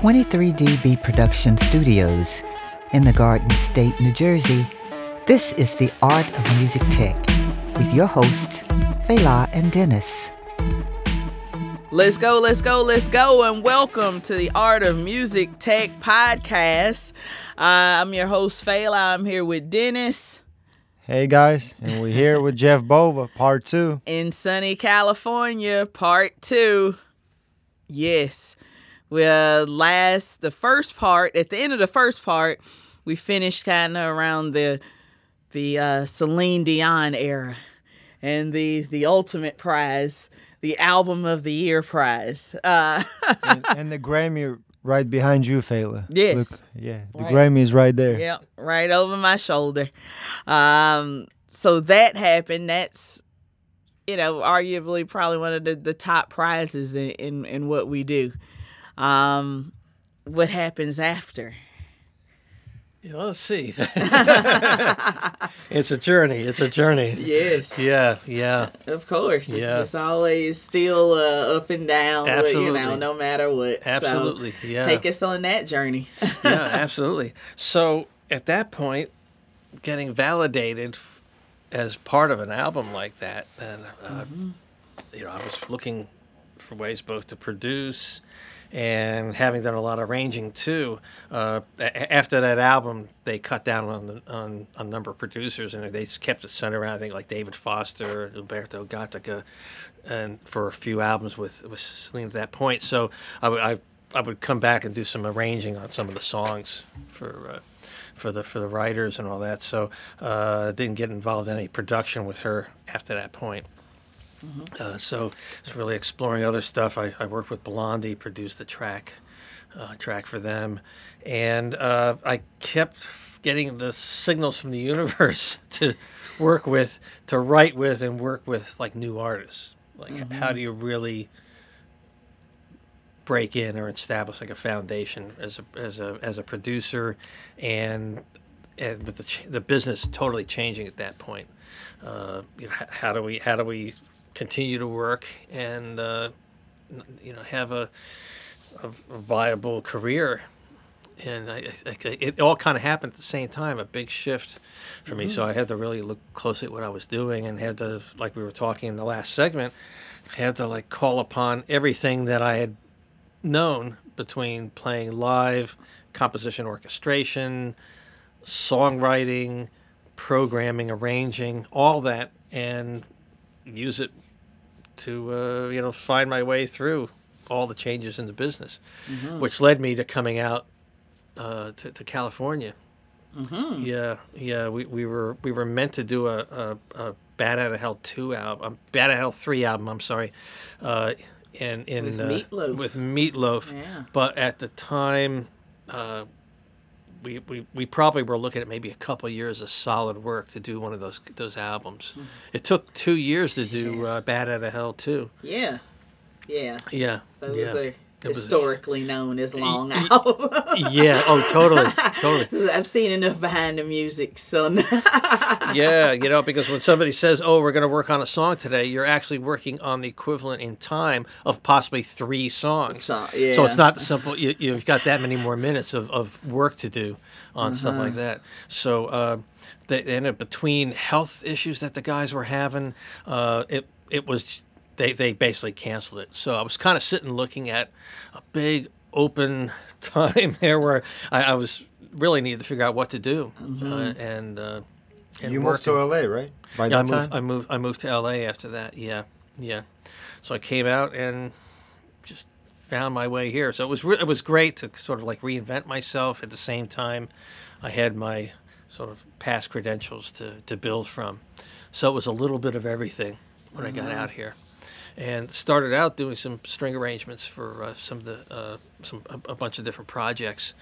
23DB Production Studios in the Garden State, New Jersey, this is the Art of Music Tech with your hosts, Fela and Dennis. Let's go, let's go, let's go, and welcome to the Art of Music Tech podcast. Uh, I'm your host, Fela. I'm here with Dennis. Hey guys, and we're here with Jeff Bova, part two. In sunny California, part two. Yes. Well, last, the first part, at the end of the first part, we finished kind of around the the uh, Celine Dion era and the the ultimate prize, the album of the year prize. Uh, and, and, the Grammy right behind you, Fela. Yes. Look, yeah, the right. Grammy is right there. Yep, right over my shoulder. Um, so that happened. That's you know, arguably probably one of the, the top prizes in, in, in what we do. Um, what happens after? Yeah, let's see. it's a journey. It's a journey. Yes. Yeah. Yeah. Of course. Yeah. It's, it's always still uh, up and down. Absolutely. you know, no matter what. Absolutely. So yeah. Take us on that journey. yeah. Absolutely. So at that point, getting validated as part of an album like that, and uh, mm-hmm. you know, I was looking for ways both to produce and having done a lot of arranging too. Uh, after that album, they cut down on the on a number of producers, and they just kept it centered around I think like David Foster, Humberto Gatica, and for a few albums with with Celine at that point. So I, I, I would come back and do some arranging on some of the songs for. Uh, for the for the writers and all that, so uh, didn't get involved in any production with her after that point. Mm-hmm. Uh, so it's really exploring other stuff. I, I worked with Blondie, produced a track, uh, track for them, and uh, I kept getting the signals from the universe to work with, to write with, and work with like new artists. Like, mm-hmm. how do you really break in or establish like a foundation as a as a as a producer, and and with the ch- the business totally changing at that point. Uh, you know, how do we how do we continue to work and uh, you know have a, a, viable career. And I, I, it all kind of happened at the same time, a big shift for me. Mm-hmm. So I had to really look closely at what I was doing, and had to, like we were talking in the last segment, had to like call upon everything that I had known between playing live, composition, orchestration, songwriting, programming, arranging, all that, and use it to uh, you know find my way through all the changes in the business, mm-hmm. which led me to coming out uh, to, to, California. Mm-hmm. Yeah, yeah. We, we were we were meant to do a, a, a Bat Out of Hell two album, um, Bat Out of Hell three album. I'm sorry, uh, in in with uh, Meatloaf. With Meatloaf. Yeah. But at the time, uh, we, we, we probably were looking at maybe a couple of years of solid work to do one of those those albums. Mm-hmm. It took two years to do uh, Bat Out of Hell two. Yeah, yeah, yeah. Those yeah. are historically known as long albums. yeah. Oh, totally, totally. I've seen enough behind the music, so. yeah, you know, because when somebody says, "Oh, we're going to work on a song today," you're actually working on the equivalent in time of possibly three songs. So, yeah. so it's not the simple. You, have got that many more minutes of, of work to do on stuff like uh-huh. that. So. Uh, they ended up between health issues that the guys were having. Uh, it it was they, they basically canceled it. So I was kind of sitting looking at a big open time there where I, I was really needed to figure out what to do. Mm-hmm. Uh, and, uh, and you moved to LA, right? By yeah, I moved, I moved. I moved to LA after that. Yeah, yeah. So I came out and just found my way here. So it was re- it was great to sort of like reinvent myself. At the same time, I had my sort of past credentials to to build from. So it was a little bit of everything when mm-hmm. I got mm-hmm. out here and started out doing some string arrangements for uh, some of the uh, some a, a, bunch of different projects,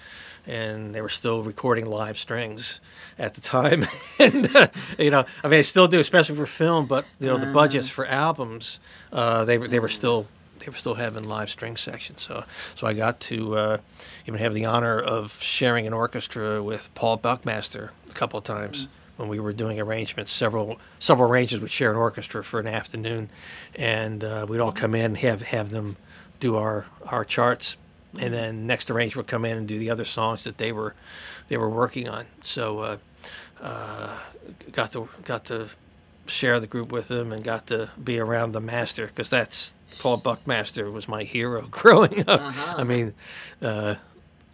and they were still recording live strings at the time, and uh, you know, I mean, I still do, especially for film, but you know, the uh-huh. budgets for albums, uh, they were they were still they were still having live string sections. So so I got to uh, even have the honor of sharing an orchestra with Paul Buckmaster a couple of times. Mm-hmm when we were doing arrangements. Several several arrangements would share an orchestra for an afternoon, and uh, we'd all come in have have them do our our charts. and then next arranger would come in and do the other songs that they were they were working on. So uh, uh, got to got to share the group with them and got to be around the master because that's Paul Buckmaster was my hero growing up. I mean, uh,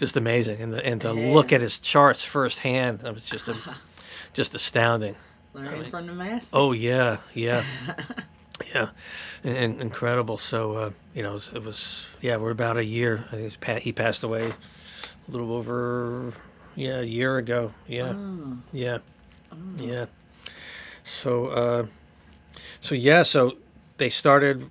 just amazing, and the, and to look at his charts firsthand, it was just a, just astounding. Learning from the master. Oh yeah, yeah, yeah, and, and incredible. So uh, you know, it was, it was yeah, we're about a year. I think he passed away a little over yeah a year ago. Yeah, yeah, yeah. So uh, so yeah, so they started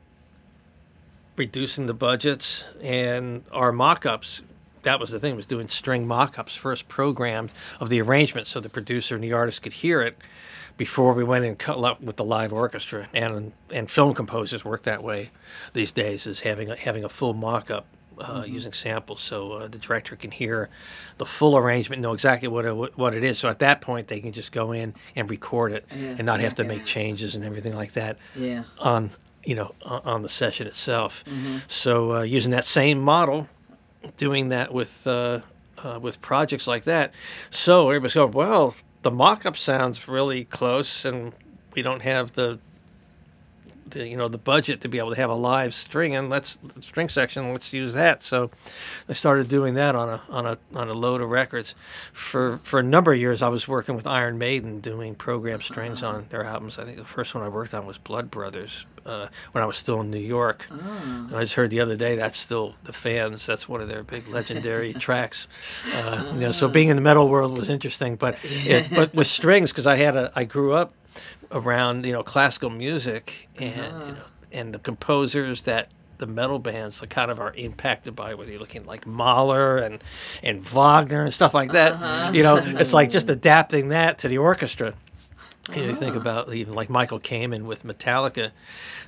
reducing the budgets and our mock-ups that was the thing was doing string mock-ups first programmed of the arrangement so the producer and the artist could hear it before we went and cut up with the live orchestra. And and film composers work that way these days is having a, having a full mock-up uh, using samples so uh, the director can hear the full arrangement know exactly what it, what it is. So at that point they can just go in and record it Yeah, and not have yeah, to make changes and everything like that Yeah. on you know on, on the session itself. So uh, using that same model, doing that with uh, uh, with projects like that. So everybody's going, well, the mock-up sounds really close, and we don't have the the you know the budget to be able to have a live string and let's string section let's use that. So I started doing that on a on a on a load of records. For for a number of years I was working with Iron Maiden doing program strings on their albums. I think the first one I worked on was Blood Brothers uh, when I was still in New York. And I just heard the other day that's still the fans that's one of their big legendary tracks. Uh, you know so being in the metal world was interesting but it, but with strings because I had a I grew up around you know classical music and you know and the composers that the metal bands like kind of are impacted by whether you're looking like Mahler and and Wagner and stuff like that. You know it's like just adapting that to the orchestra. You, know, you think about even like Michael Kamen with Metallica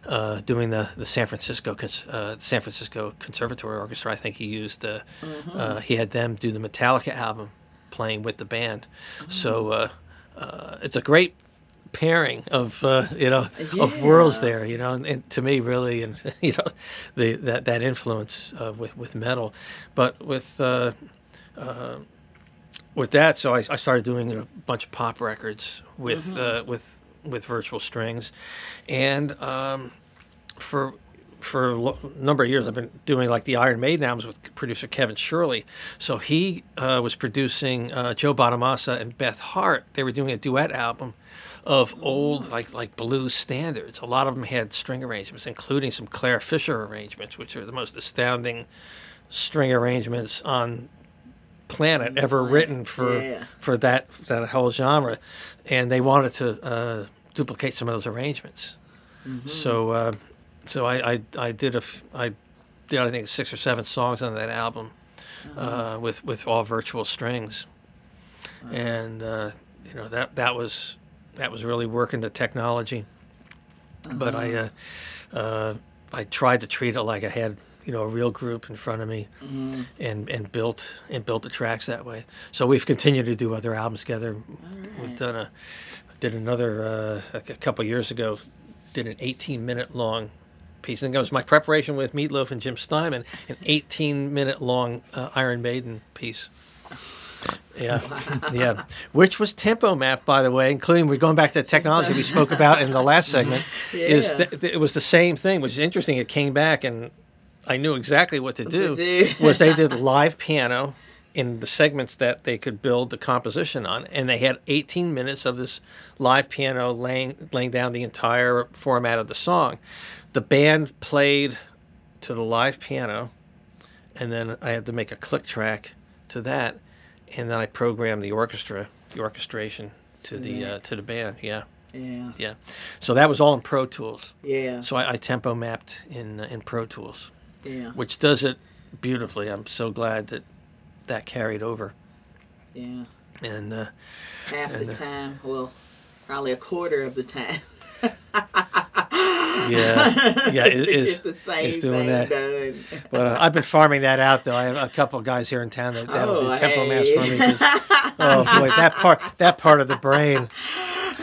uh, doing the, the San Francisco uh, San Francisco Conservatory Orchestra. I think he used uh, uh, he had them do the Metallica album, playing with the band. So uh, uh, it's a great pairing of uh, you know of worlds there. You know, and, to me, really, and you know, the that that influence uh, with with metal, but with. Uh, with that, so I, I started doing a bunch of pop records with uh, with with virtual strings, and um, for for a lo- number of years I've been doing like the Iron Maiden albums with producer Kevin Shirley. So he uh, was producing uh, Joe Bonamassa and Beth Hart. They were doing a duet album of old like like blues standards. A lot of them had string arrangements, including some Clare Fischer arrangements, which are the most astounding string arrangements on planet ever written for Yeah. for that that whole genre, and they wanted to uh, duplicate some of those arrangements. So uh, so I, I I did a f- I did I think six or seven songs on that album uh, with with all virtual strings, and uh, you know that that was that was really working the technology. But I uh, uh, I tried to treat it like I had you know a real group in front of me, and and built and built the tracks that way. So we've continued to do other albums together. We've done a did another uh, a, couple years ago. Did an 18 minute long piece. Think it was my preparation with Meatloaf and Jim Steinman, an 18 minute long uh, Iron Maiden piece. Yeah, yeah. Which was tempo Map, by the way, including we're going back to the technology we spoke about in the last segment. Is Yeah. th- th- it was the same thing, which is interesting. It came back, and I knew exactly what to do. do. was they did live piano in the segments that they could build the composition on, and they had 18 minutes of this live piano laying laying down the entire format of the song. The band played to the live piano, and then I had to make a click track to that, and then I programmed the orchestra, the orchestration to the uh, to the band. Yeah, Yeah. yeah. So that was all in Pro Tools. Yeah. So I, I tempo mapped in uh, in Pro Tools, Yeah. which does it beautifully. I'm so glad that that carried over. Yeah. And uh, Half And, the uh, time, well, probably a quarter of the time. yeah, yeah, it is. get the same it's doing thing that. done. But uh, I've been farming that out though. I have a couple of guys here in town that that'll Oh, do tempo hey. for me. oh boy, that part that part of the brain.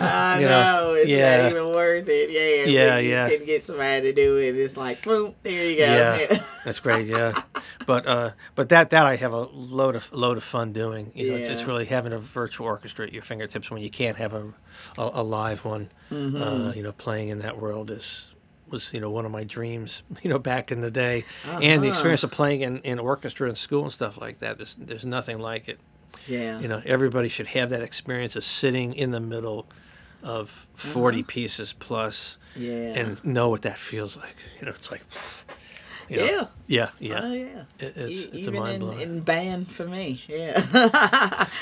I you know, know. It's yeah. not even worth it. Yeah. Yeah, you yeah. Can get somebody to do it. It's like boom, there you go. Yeah, that's great. Yeah, but uh, but that that I have a load of load of fun doing. You know, it's just Yeah. really having a virtual orchestra at your fingertips when you can't have a a, a live one. Mm-hmm. Uh, you know, playing in that world is was you know one of my dreams. You know, back in the day, and the Uh-huh. experience of playing in, in orchestra in school and stuff like that. There's there's nothing like it. yeah. You know, everybody should have that experience of sitting in the middle of 40 pieces plus Uh-huh. Yeah. and know what that feels like. You know, it's like, know, Yeah. yeah, yeah. Oh yeah. It- it's, E- it's a Even mind in, blowing. in band for me, yeah.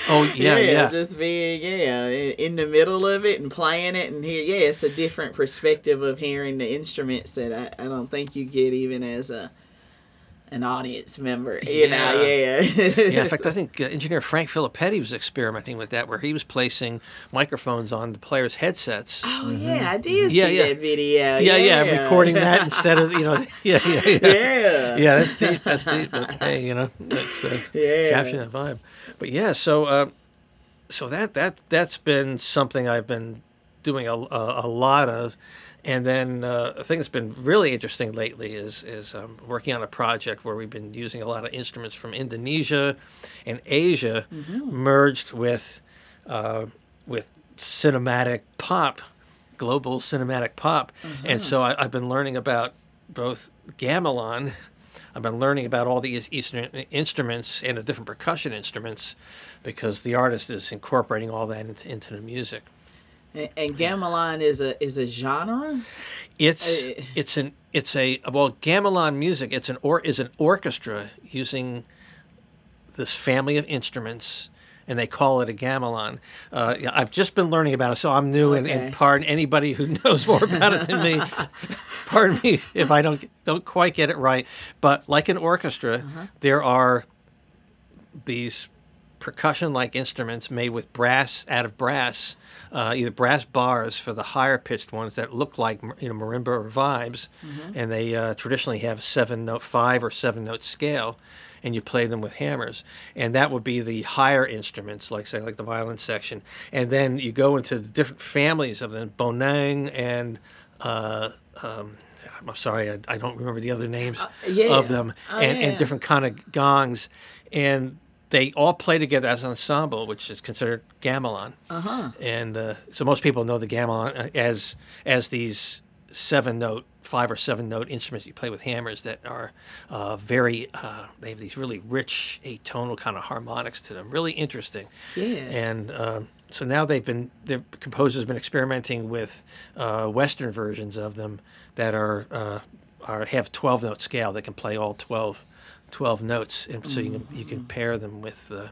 oh, yeah, yeah. Just being, yeah, in in the middle of it and playing it, and here, yeah, it's a different perspective of hearing the instruments that I, I don't think you get even as a an audience member. You know, yeah. yeah, in fact, I think uh, engineer Frank Filippetti was experimenting with that, where he was placing microphones on the players' headsets. oh yeah, I did Yeah, see yeah. that video. yeah, yeah, recording that instead of you know, yeah, yeah, yeah. yeah. yeah, that's deep. That's deep. But hey, you know, that's uh, Yeah. capturing that vibe. But yeah, so uh, so that that that's been something I've been doing a, a, a lot of, and then uh, a thing that's been really interesting lately is is um, working on a project where we've been using a lot of instruments from Indonesia and Asia merged with uh, with cinematic pop, global cinematic pop, and so I, I've been learning about both gamelan. I've been learning about all these Eastern instruments and the different percussion instruments because the artist is incorporating all that into, into the music. And, and gamelan is a is a genre. It's Uh, it's an it's a well gamelan music. It's an or is an orchestra using this family of instruments, and they call it a gamelan. Uh, I've just been learning about it, so I'm new. And, Okay. and pardon anybody who knows more about it than me. pardon me if I don't don't quite get it right. But like an orchestra, there are these percussion-like instruments made with brass out of brass, uh, either brass bars for the higher pitched ones that look like you know marimba or vibes, and they uh, traditionally have a seven note, five or seven note scale, and you play them with hammers, and that would be the higher instruments, like say like the violin section, and then you go into the different families of them, bonang and. Uh, um, I'm sorry, I, I don't remember the other names yeah. of them, Oh, and, yeah. and different kind of gongs, and they all play together as an ensemble, which is considered gamelan. Uh-huh. And uh, so most people know the gamelan uh, as as these seven note, five or seven note instruments you play with hammers that are uh, very. Uh, they have these really rich atonal kind of harmonics to them, really interesting. Yeah. And um, so now they've been the composers have been experimenting with uh, Western versions of them that are uh, are have twelve note scale that can play all 12, 12 notes, and so you can you can pair them with. Uh,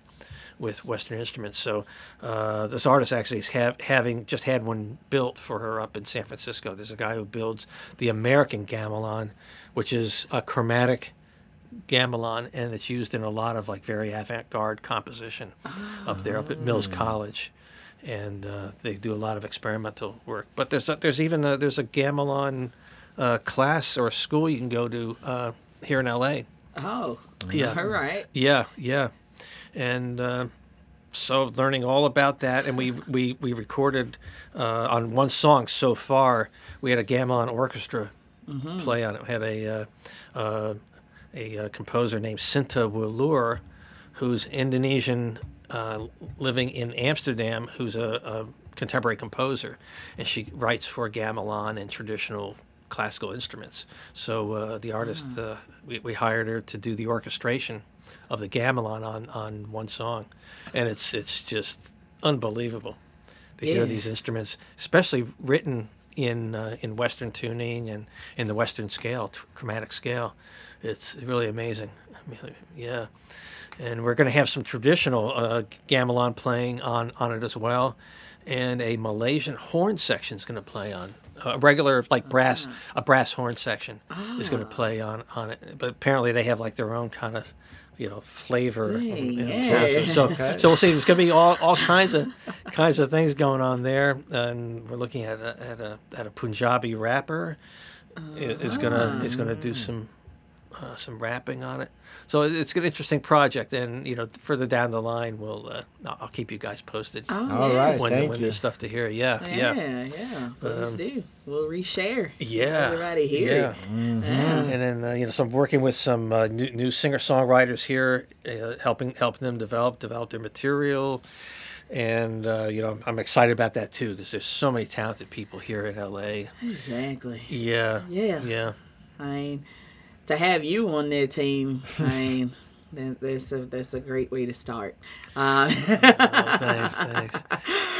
with Western instruments, so uh, this artist actually is have, having just had one built for her up in San Francisco. There's a guy who builds the American gamelan, which is a chromatic gamelan, and it's used in a lot of like very avant-garde composition up there up at Mills College, and uh, they do a lot of experimental work. But there's a, there's even a, there's a gamelan uh, class or a school you can go to uh, here in L.A. Oh, Yeah. All right. Yeah, yeah, and uh, so learning all about that, and we we we recorded uh, on one song so far. We had a gamelan orchestra play on it. We had a uh, uh, a uh, composer named Sinta Wullur, who's Indonesian, uh, living in Amsterdam, who's a, a contemporary composer, and she writes for gamelan and traditional classical instruments. So uh, the artist, uh, we, we hired her to do the orchestration of the gamelan on, on one song, and it's it's just unbelievable to hear these instruments, especially written in uh, in Western tuning and in the Western scale, tr- chromatic scale. It's really amazing. I mean, yeah, and we're going to have some traditional uh, gamelan playing on on it as well, and a Malaysian horn section is going to play on. A regular like brass, mm. a brass horn section is going to ah. play on on it. But apparently they have like their own kind of, you know, flavor. and- Dang, and yeah. sound. So, so we'll see. There's going to be all, all kinds of kinds of things going on there, and we're looking at a at a at a Punjabi rapper i- is gonna is gonna do ah. some uh, some rapping on it. So it's an interesting project, and you know, further down the line, we'll uh, I'll I'll keep you guys posted Oh, All yeah. right. when, thank when you. there's stuff to hear. Yeah, Yeah, yeah, yeah. Please Um, do. We'll reshare. yeah. Everybody hear yeah. it. Mm-hmm. Yeah. And then uh, you know, so I'm working with some uh, new, new singer songwriters here, uh, helping helping them develop develop their material, and uh, you know, I'm excited about that too because there's so many talented people here in LA. Exactly. Yeah, Yeah. yeah. I mean, to have you on their team, I mean, that's a that's a great way to start. Uh, Oh, thanks, thanks.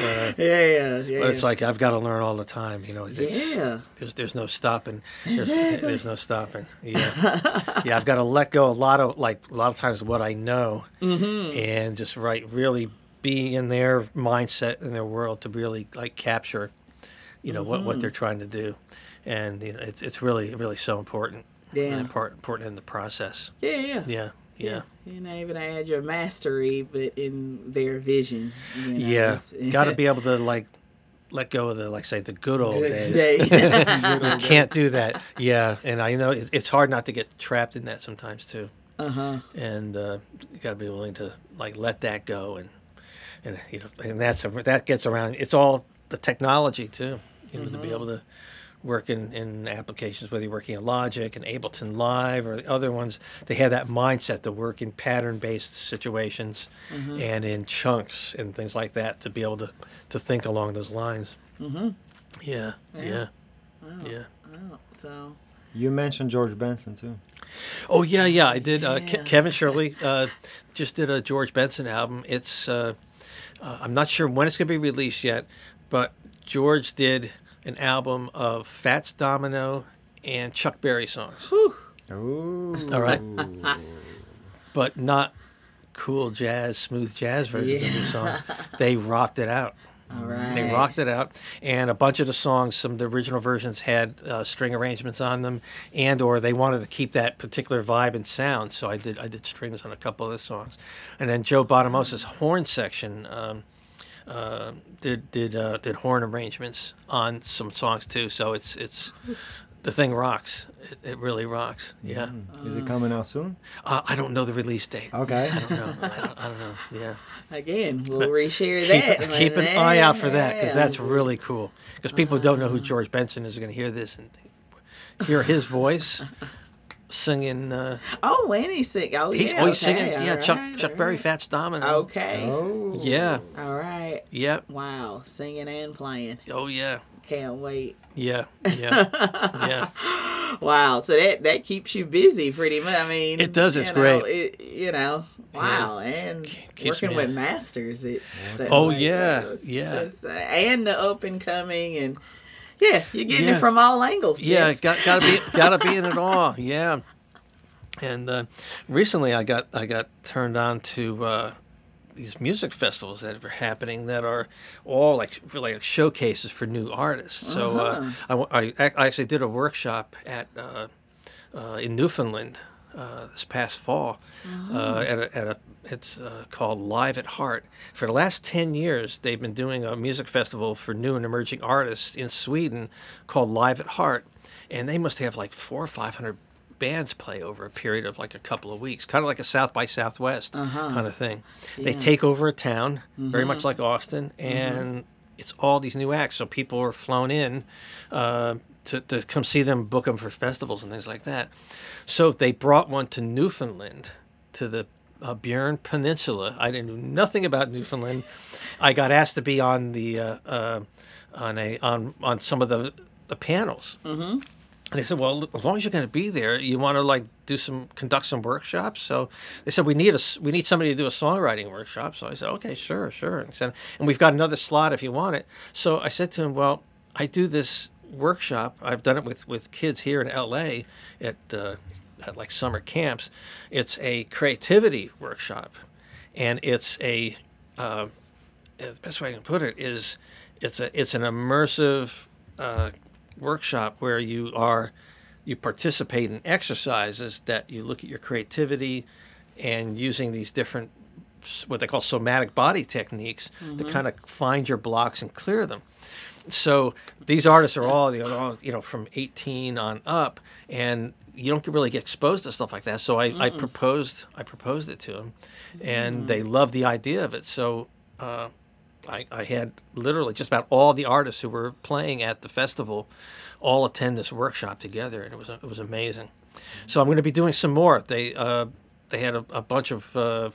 Uh, yeah, yeah. But it's like I've got to learn all the time. You know, yeah. there's there's no stopping. There's, Exactly. there's no stopping. Yeah, yeah. I've got to let go a lot of like a lot of times what I know, Mm-hmm. and just right really be in their mindset in their world to really like capture, you know, what Mm-hmm. what they're trying to do, and you know, it's it's really really so important. Yeah. Important important in the process. Yeah, yeah. Yeah. Yeah. You're not even add your mastery, but in their vision. You know, Yeah. Got to be able to like let go of the like say the good old days. Day. You can't do that. Yeah, and I know it's hard not to get trapped in that sometimes too. uh huh. And uh, you got to be willing to like let that go, and and you know, and that's a, that gets around. It's all the technology too. You know, to be able to work in, in applications, whether you're working in Logic and Ableton Live or the other ones, they have that mindset to work in pattern-based situations and in chunks and things like that to be able to, to think along those lines. Mm-hmm. Yeah, yeah, yeah. Oh, so You mentioned George Benson too. Oh yeah, yeah. I did. Uh, Ke- Kevin Shirley uh, just did a George Benson album. It's uh, uh, I'm not sure when it's going to be released yet, but George did an album of Fats Domino and Chuck Berry songs, Ooh. All right. but not cool jazz, smooth jazz versions of these songs. They rocked it out. all right. They rocked it out, and a bunch of the songs, some of the original versions had uh, string arrangements on them, and or they wanted to keep that particular vibe and sound. So I did I did strings on a couple of the songs, and then Joe Bonamassa's horn section um, uh, did did uh, did horn arrangements on some songs too. So it's it's the thing rocks. It, it really rocks. Yeah. Is it coming out soon? Uh, I don't know the release date. Okay. I don't know. I don't, I don't know. Yeah. Again, we'll reshare keep, that. keep an eye out for that because that's really cool. Because people who don't know who George Benson is going to hear this and hear his voice singing. Uh, Oh, and he's sing. Oh, he's yeah. always okay, singing. Yeah, all Chuck Chuck all Berry. Fats Domino. Okay. Oh. Yeah. All right. Yep. Wow. Singing and playing. Oh yeah. Can't wait. Yeah. Yeah. yeah. Wow. So that that keeps you busy pretty much. I mean, It does, it's know, great. It, you know. Wow. And keeps working with masters. It. stuff Oh, yeah, that. Yeah. it's, uh, and the up and coming and. Yeah, you're getting Yeah. it from all angles. Yeah, Jeff. got gotta be gotta be in it all. Yeah, and uh, recently I got I got turned on to uh, these music festivals that are happening that are all like really like showcases for new artists. So uh, I wa- I, I actually did a workshop at uh, uh, in Newfoundland uh, this past fall uh, at a, at a it's uh, called Live at Heart. For the last ten years, they've been doing a music festival for new and emerging artists in Sweden called Live at Heart, and they must have like four or five hundred bands play over a period of like a couple of weeks, kind of like a South by Southwest kind of thing. They take over a town, very much like Austin, and it's all these new acts. So people are flown in uh, to, to come see them, book them for festivals and things like that. So they brought one to Newfoundland, to the uh, Burin Peninsula. I didn't know nothing about Newfoundland. I got asked to be on the uh, uh, on a on on some of the the panels. Mm-hmm. And they said, "Well, as long as you're going to be there, you want to like do some conduct some workshops." So they said, "We need a we need somebody to do a songwriting workshop." So I said, "Okay, sure, sure." And said, "And we've got another slot if you want it." So I said to him, "Well, I do this workshop. I've done it with with kids here in L.A. at uh, at like summer camps. It's a creativity workshop, and it's a uh, the best way I can put it is it's a it's an immersive uh, workshop where you are you participate in exercises that you look at your creativity and using these different what they call somatic body techniques to kind of find your blocks and clear them so these artists are all you know, you know from 18 on up, and you don't really get exposed to stuff like that. So I, I proposed I proposed it to them, and they loved the idea of it. So uh, I, I had literally just about all the artists who were playing at the festival all attend this workshop together, and it was it was amazing. So I'm going to be doing some more. They uh, they had a, a bunch of uh,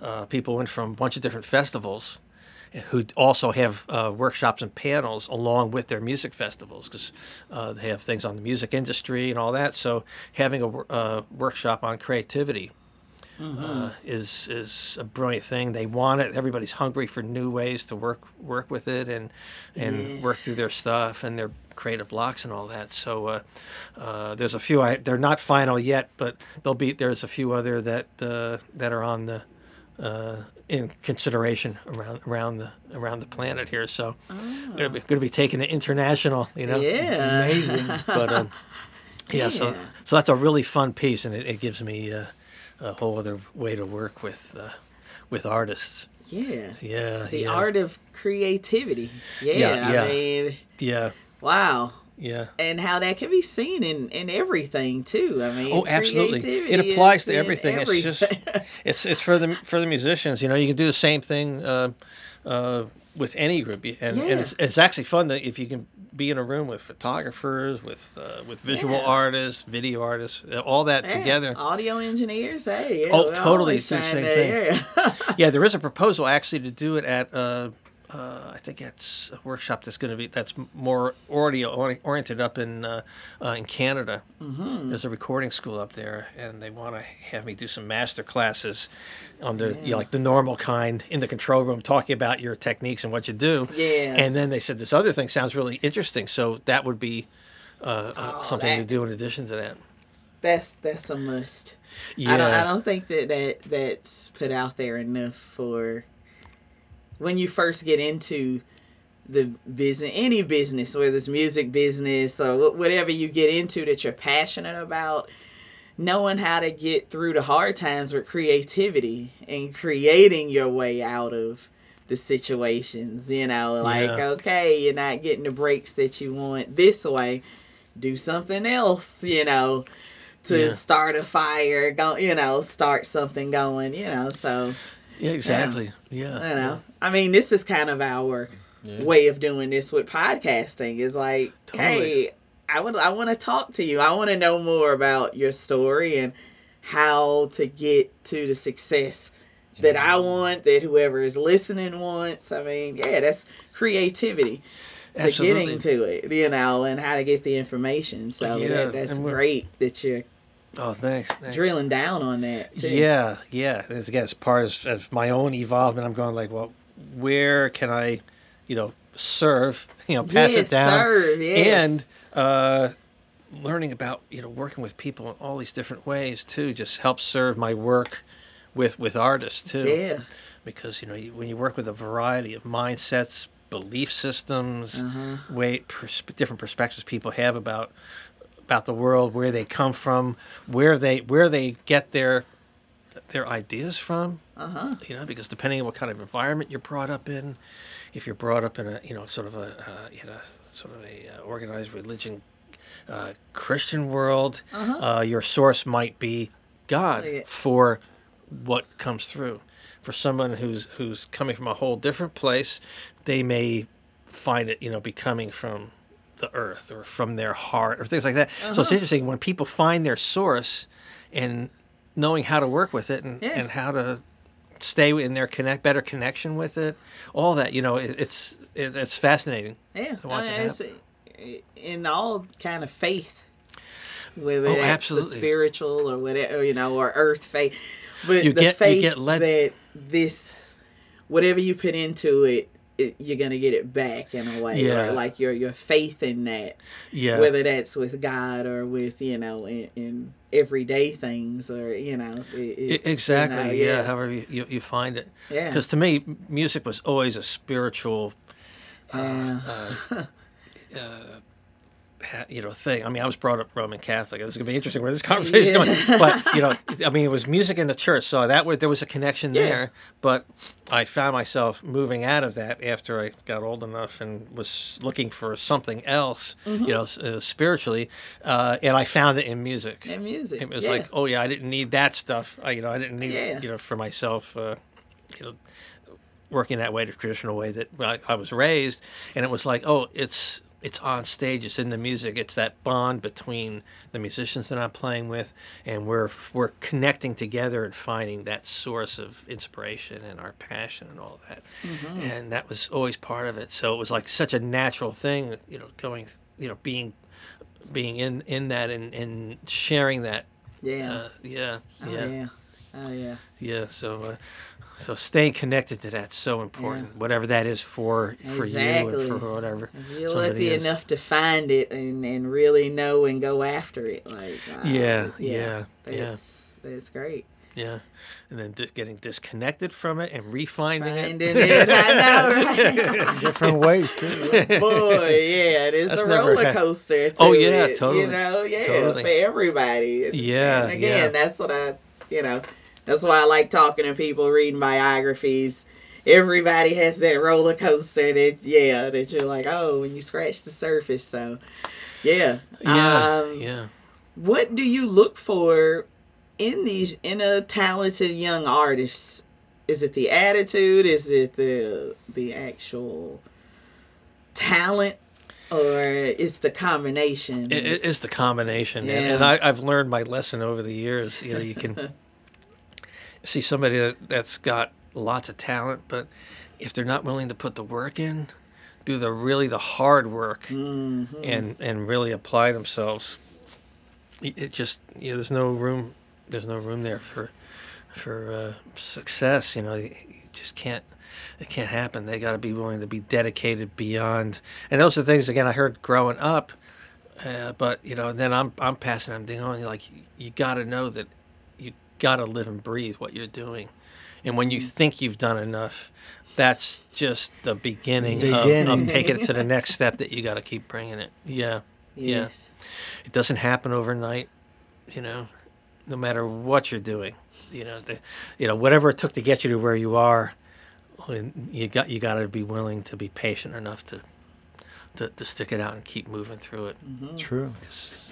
uh, people went from a bunch of different festivals who also have uh, workshops and panels along with their music festivals because uh, they have things on the music industry and all that. So having a uh, workshop on creativity uh, is is a brilliant thing. They want it. Everybody's hungry for new ways to work work with it and and work through their stuff and their creative blocks and all that. So uh, uh, there's a few. I, they're not final yet, but there'll be there's a few other that uh, that are on the uh, in consideration around around the around the planet here. So going to be taking it international. You know. Yeah. Amazing. But um, yeah, so so that's a really fun piece, and it, it gives me uh, a whole other way to work with uh, with artists. Yeah. Yeah, The yeah, art of creativity. Yeah. Yeah, yeah. I mean, yeah, wow. Yeah. And how that can be seen in, in everything too. I mean, Oh, absolutely! It applies to in everything. It's just it's it's for the for the musicians. You know, you can do the same thing uh, uh, with any group, and, Yeah. and it's, it's actually fun that if you can be in a room with photographers, with uh, with visual Yeah. artists, video artists, uh, all that Yeah, together. Audio engineers, hey. yeah, Oh, totally, do the same thing. yeah. yeah, there is a proposal actually to do it at. Uh, I think it's a workshop that's going to be that's more audio oriented up in uh, uh, in Canada. Mm-hmm. There's a recording school up there, and they want to have me do some master classes on the you know, like the normal kind in the control room, talking about your techniques and what you do. Yeah. And then they said this other thing sounds really interesting, so that would be uh, uh, Oh, something to do in addition to that. That's that's a must. Yeah. I don't I don't think that, that that's put out there enough for when you first get into the business any business whether it's music business or whatever you get into that you're passionate about knowing how to get through the hard times with creativity and creating your way out of the situations you know like Yeah. okay you're not getting the breaks that you want this way do something else you know to Yeah. start a fire go you know start something going you know so Yeah, exactly. Yeah. you know i mean this is kind of our way of doing this with podcasting is like Totally. hey i would i want to talk to you i want to know more about your story and how to get to the success that i want that whoever is listening wants i mean yeah that's creativity to Absolutely. getting to it you know and how to get the information so Yeah, that, that's great that you're Oh, thanks. thanks. drilling down on that too Yeah, yeah. It's, again, as part of, of my own evolvement, I'm going like, well, where can I, you know, serve, you know, pass Yes, it down, serve, yes. and uh, learning about, you know, working with people in all these different ways too, just helps serve my work with with artists too. yeah Because you know, you, when you work with a variety of mindsets, belief systems, Uh-huh. way pers- different perspectives people have about about the world, where they come from, where they where they get their their ideas from. Uh-huh. You know, because depending on what kind of environment you're brought up in, if you're brought up in a you know sort of a uh, you know sort of a uh, organized religion, uh, Christian world, uh your source might be God for what comes through. For someone who's who's coming from a whole different place, they may find it you know be coming from the earth or from their heart or things like that. So it's interesting when people find their source and knowing how to work with it and, Yeah. and how to stay in their connect better connection with it. All that you know, it, it's it, it's fascinating. Yeah, to watch I it it's in all kind of faith, whether Oh, absolutely. the spiritual or whatever, you know, or earth faith. But You the get- you faith get led- that this, whatever you put into it, it, you're gonna get it back in a way. Yeah. Like your your faith in that, Yeah. whether that's with God or with you know in, in everyday things or you know it, it's, you exactly. know, yeah. However you, you, you find it. Yeah. Because to me, music was always a spiritual uh, yeah. ha- uh, uh, you know thing. I mean, I was brought up Roman Catholic. It was gonna be interesting where this conversation is going. But you know, I mean, it was music in the church, so that was there was a connection Yeah. there. But I found myself moving out of that after I got old enough and was looking for something else, Mm-hmm. you know, uh, spiritually, uh, and I found it in music. And music. It was yeah. like, oh yeah, I didn't need that stuff. I, you know, I didn't need, Yeah. you know, for myself, uh, you know, working that way, the traditional way that I, I was raised, and it was like, oh, it's it's on stage, it's in the music, it's that bond between the musicians that I'm playing with, and we're we're connecting together and finding that source of inspiration and our passion and all that, and that was always part of it. So it was like such a natural thing, you know, going, you know, being being in in that and, and sharing that yeah. uh, yeah, oh, yeah, yeah. Oh, yeah. yeah. So, uh, so staying connected to that's so important. Whatever that is for for you and for whatever. If you're lucky is. enough to find it and, and really know and go after it, like wow, Yeah, yeah, yeah. that's that's great. Yeah, and then di- getting disconnected from it and refinding Finding it. it, I know, right? Different ways too. Boy, yeah, it is That's the roller hap- coaster. Oh, to Oh, yeah, it, totally, You know, yeah, totally. for everybody. Yeah, and again, yeah. that's what I, you know, that's why I like talking to people, reading biographies. Everybody has that roller coaster that, yeah, that you're like, oh, when you scratch the surface. So, yeah, yeah, Um, yeah. what do you look for in these in a talented young artist? Is it the attitude? Is it the the actual talent, or it's the combination? It, it- it's the combination, and, Yeah. and I, I've learned my lesson over the years. You know, you can see somebody that, that's got lots of talent, but if they're not willing to put the work in, do the really the hard work, Mhm. and and really apply themselves, it just you know, there's no room, there's no room there for for uh, success. You know, you, just can't. It can't happen. They got to be willing to be dedicated beyond. And those are things again I heard growing up. Uh, but you know, then I'm I'm passing them down. on. Like you got to know that got to live and breathe what you're doing, and when you think you've done enough, that's just the beginning, Of, Beginning. of taking it to the next step that you got to keep bringing it. Yeah, yeah. It doesn't happen overnight, you know. No matter what you're doing, you know, the, you know whatever it took to get you to where you are, you got you got to be willing to be patient enough to, to to stick it out and keep moving through it. Mm-hmm. True.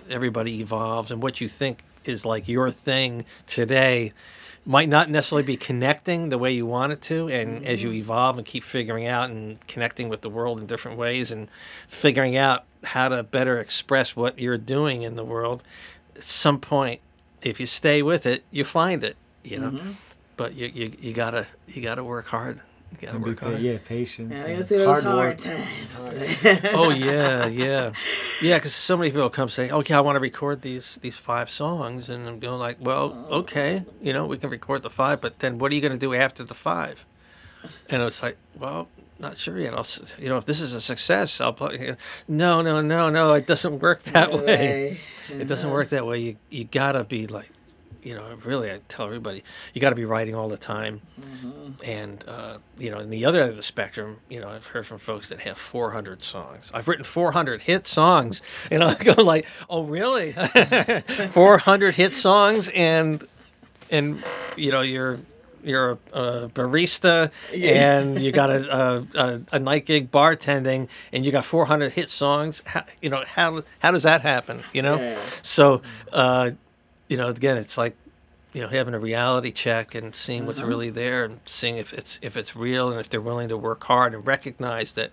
everybody evolves, and what you think is like your thing today might not necessarily be connecting the way you want it to. And as you mm-hmm. evolve and keep figuring out and connecting with the world in different ways, and figuring out how to better express what you're doing in the world, at some point, if you stay with it, you find it. You know, mm-hmm. but you, you you gotta you gotta work hard. You gotta work pa- hard. yeah, patience. Gotta and go through those hard work. times. oh yeah, yeah, yeah. Because so many people come say, "Okay, I want to record these these five songs," and I'm going like, "Well, oh. okay, you know, we can record the five, but then what are you going to do after the five? And it's like, well, not sure yet. I'll, you know, if this is a success, I'll play. No, no, no, no. It doesn't work that way. Right. It doesn't work that way. You you gotta be like, you know, really, I tell everybody, you gotta be writing all the time. And uh, you know, in the other end of the spectrum, you know, I've heard from folks that have 400 songs. I've written 400 hit songs, and I go like, oh, really? 400 hit songs, and and you know, you're you're a, a barista Yeah. and you got a, a, a, a night gig bartending and you got 400 hit songs how, you know how how does that happen you know Yeah. so uh, you know again it's like you know having a reality check and seeing what's really there and seeing if it's if it's real and if they're willing to work hard and recognize that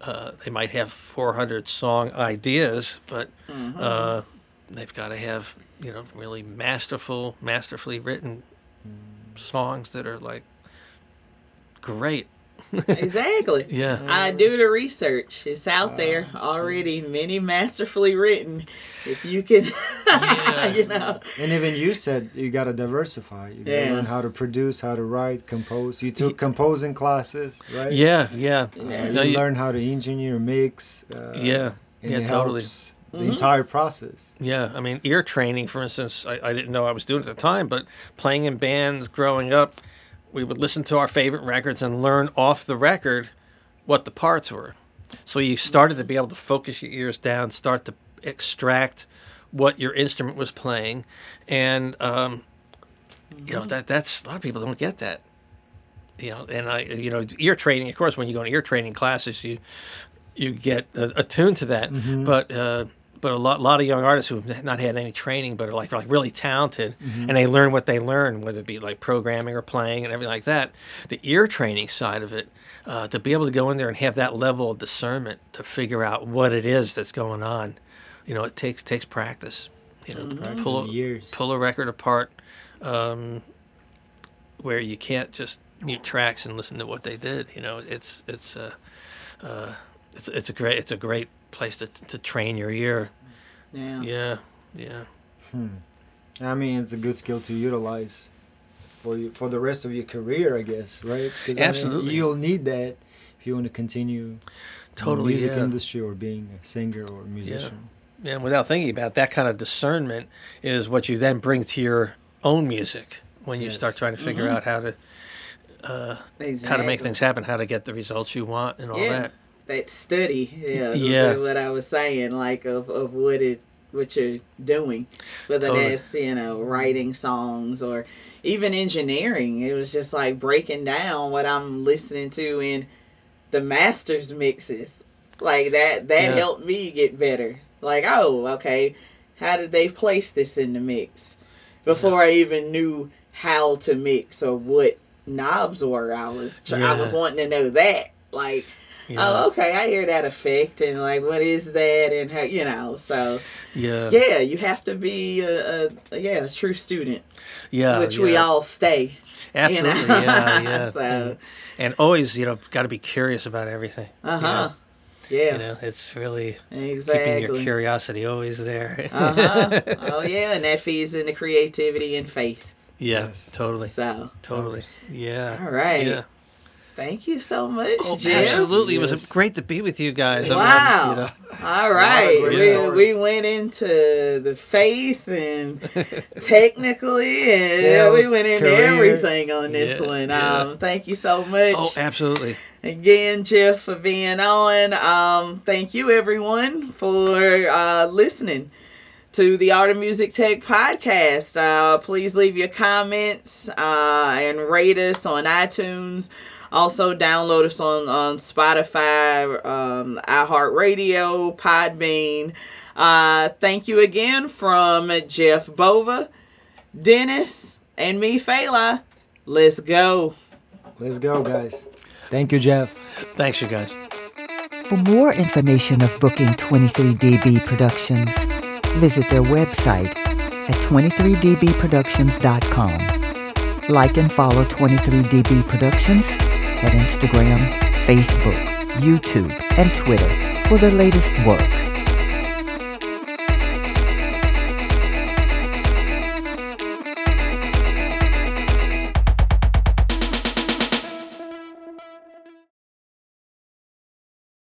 uh, they might have 400 song ideas but uh, they've got to have you know really masterful masterfully written songs that are like great Exactly. yeah I do the research. It's out there already, many masterfully written. If you can, you know, And even you said you gotta diversify. You Yeah. learn how to produce, how to write, compose. You took composing classes, right? yeah yeah Uh, Yeah. you No, you- learn how to engineer, mix. Uh, yeah and yeah it totally helps The entire process. Yeah, I mean, ear training, for instance, I, I didn't know I was doing at the time, but playing in bands growing up, we would listen to our favorite records and learn off the record what the parts were. So you started to be able to focus your ears down, start to extract what your instrument was playing, and um, you know that that's a lot of people don't get that. You know, and I, you know, ear training. Of course, when you go to ear training classes, you you get attuned to that. But uh, but a lot lot of young artists who've not had any training, but are like like really talented, and they learn what they learn, whether it be like programming or playing and everything like that. The ear training side of it, uh, to be able to go in there and have that level of discernment to figure out what it is that's going on, you know, it takes takes practice. You know, pull a, years. pull a record apart, um, where you can't just mute tracks and listen to what they did. You know, it's it's uh, uh, it's it's a great it's a great place to to train your ear. Yeah. Yeah, yeah, I mean, it's a good skill to utilize for you for the rest of your career, I guess, right? 'Cause, I mean, Absolutely. you'll need that if you want to continue in the music yeah. industry or being a singer or a musician. Yeah, and without thinking about that kind of discernment is what you then bring to your own music when you start trying to figure Mm-hmm. out how to how to make things happen, how to get the results you want, and all Yeah. that. That study yeah, Yeah. yeah. what i was saying like of, of what it what you're doing whether Totally. that's you know writing songs or even engineering it was just like breaking down what i'm listening to in the masters mixes like that that Yeah. helped me get better like oh okay how did they place this in the mix before i even knew how to mix or what knobs were i was tr- i was wanting to know that like You Oh, okay. I hear that effect, and like, what is that, and how you know? So, yeah, yeah, you have to be a, a yeah a true student, yeah, which we all stay. absolutely, you know? yeah, yeah, So- and, and always, you know, got to be curious about everything. Uh you huh. know? Yeah. You know, it's really keeping your curiosity always there. uh huh. Oh yeah, and that feeds into creativity and faith. yeah, Yes. totally, So, totally. Yeah. All right. Yeah. Thank you so much, Oh, Jeff. absolutely. It Yes. was great to be with you guys. I mean, Wow. you know, All right. We, we went into the faith and technically, and yeah, we went into career. everything on this Yeah, one. yeah. Um, thank you so much. oh, absolutely. Again, Jeff, for being on. Um, thank you, everyone, for uh, listening to the Art of Music Tech podcast. Uh, please leave your comments uh, and rate us on iTunes. Also, download us on, on Spotify, um, iHeartRadio, Podbean. Uh, thank you again from Jeff Bova, Dennis, and me, Fela. Let's go. Let's go, guys. Thank you, Jeff. Thanks, you guys. For more information of booking 23DB Productions, visit their website at 23dbproductions.com. Like and follow 23DB Productions at Instagram, Facebook, YouTube, and Twitter for the latest work.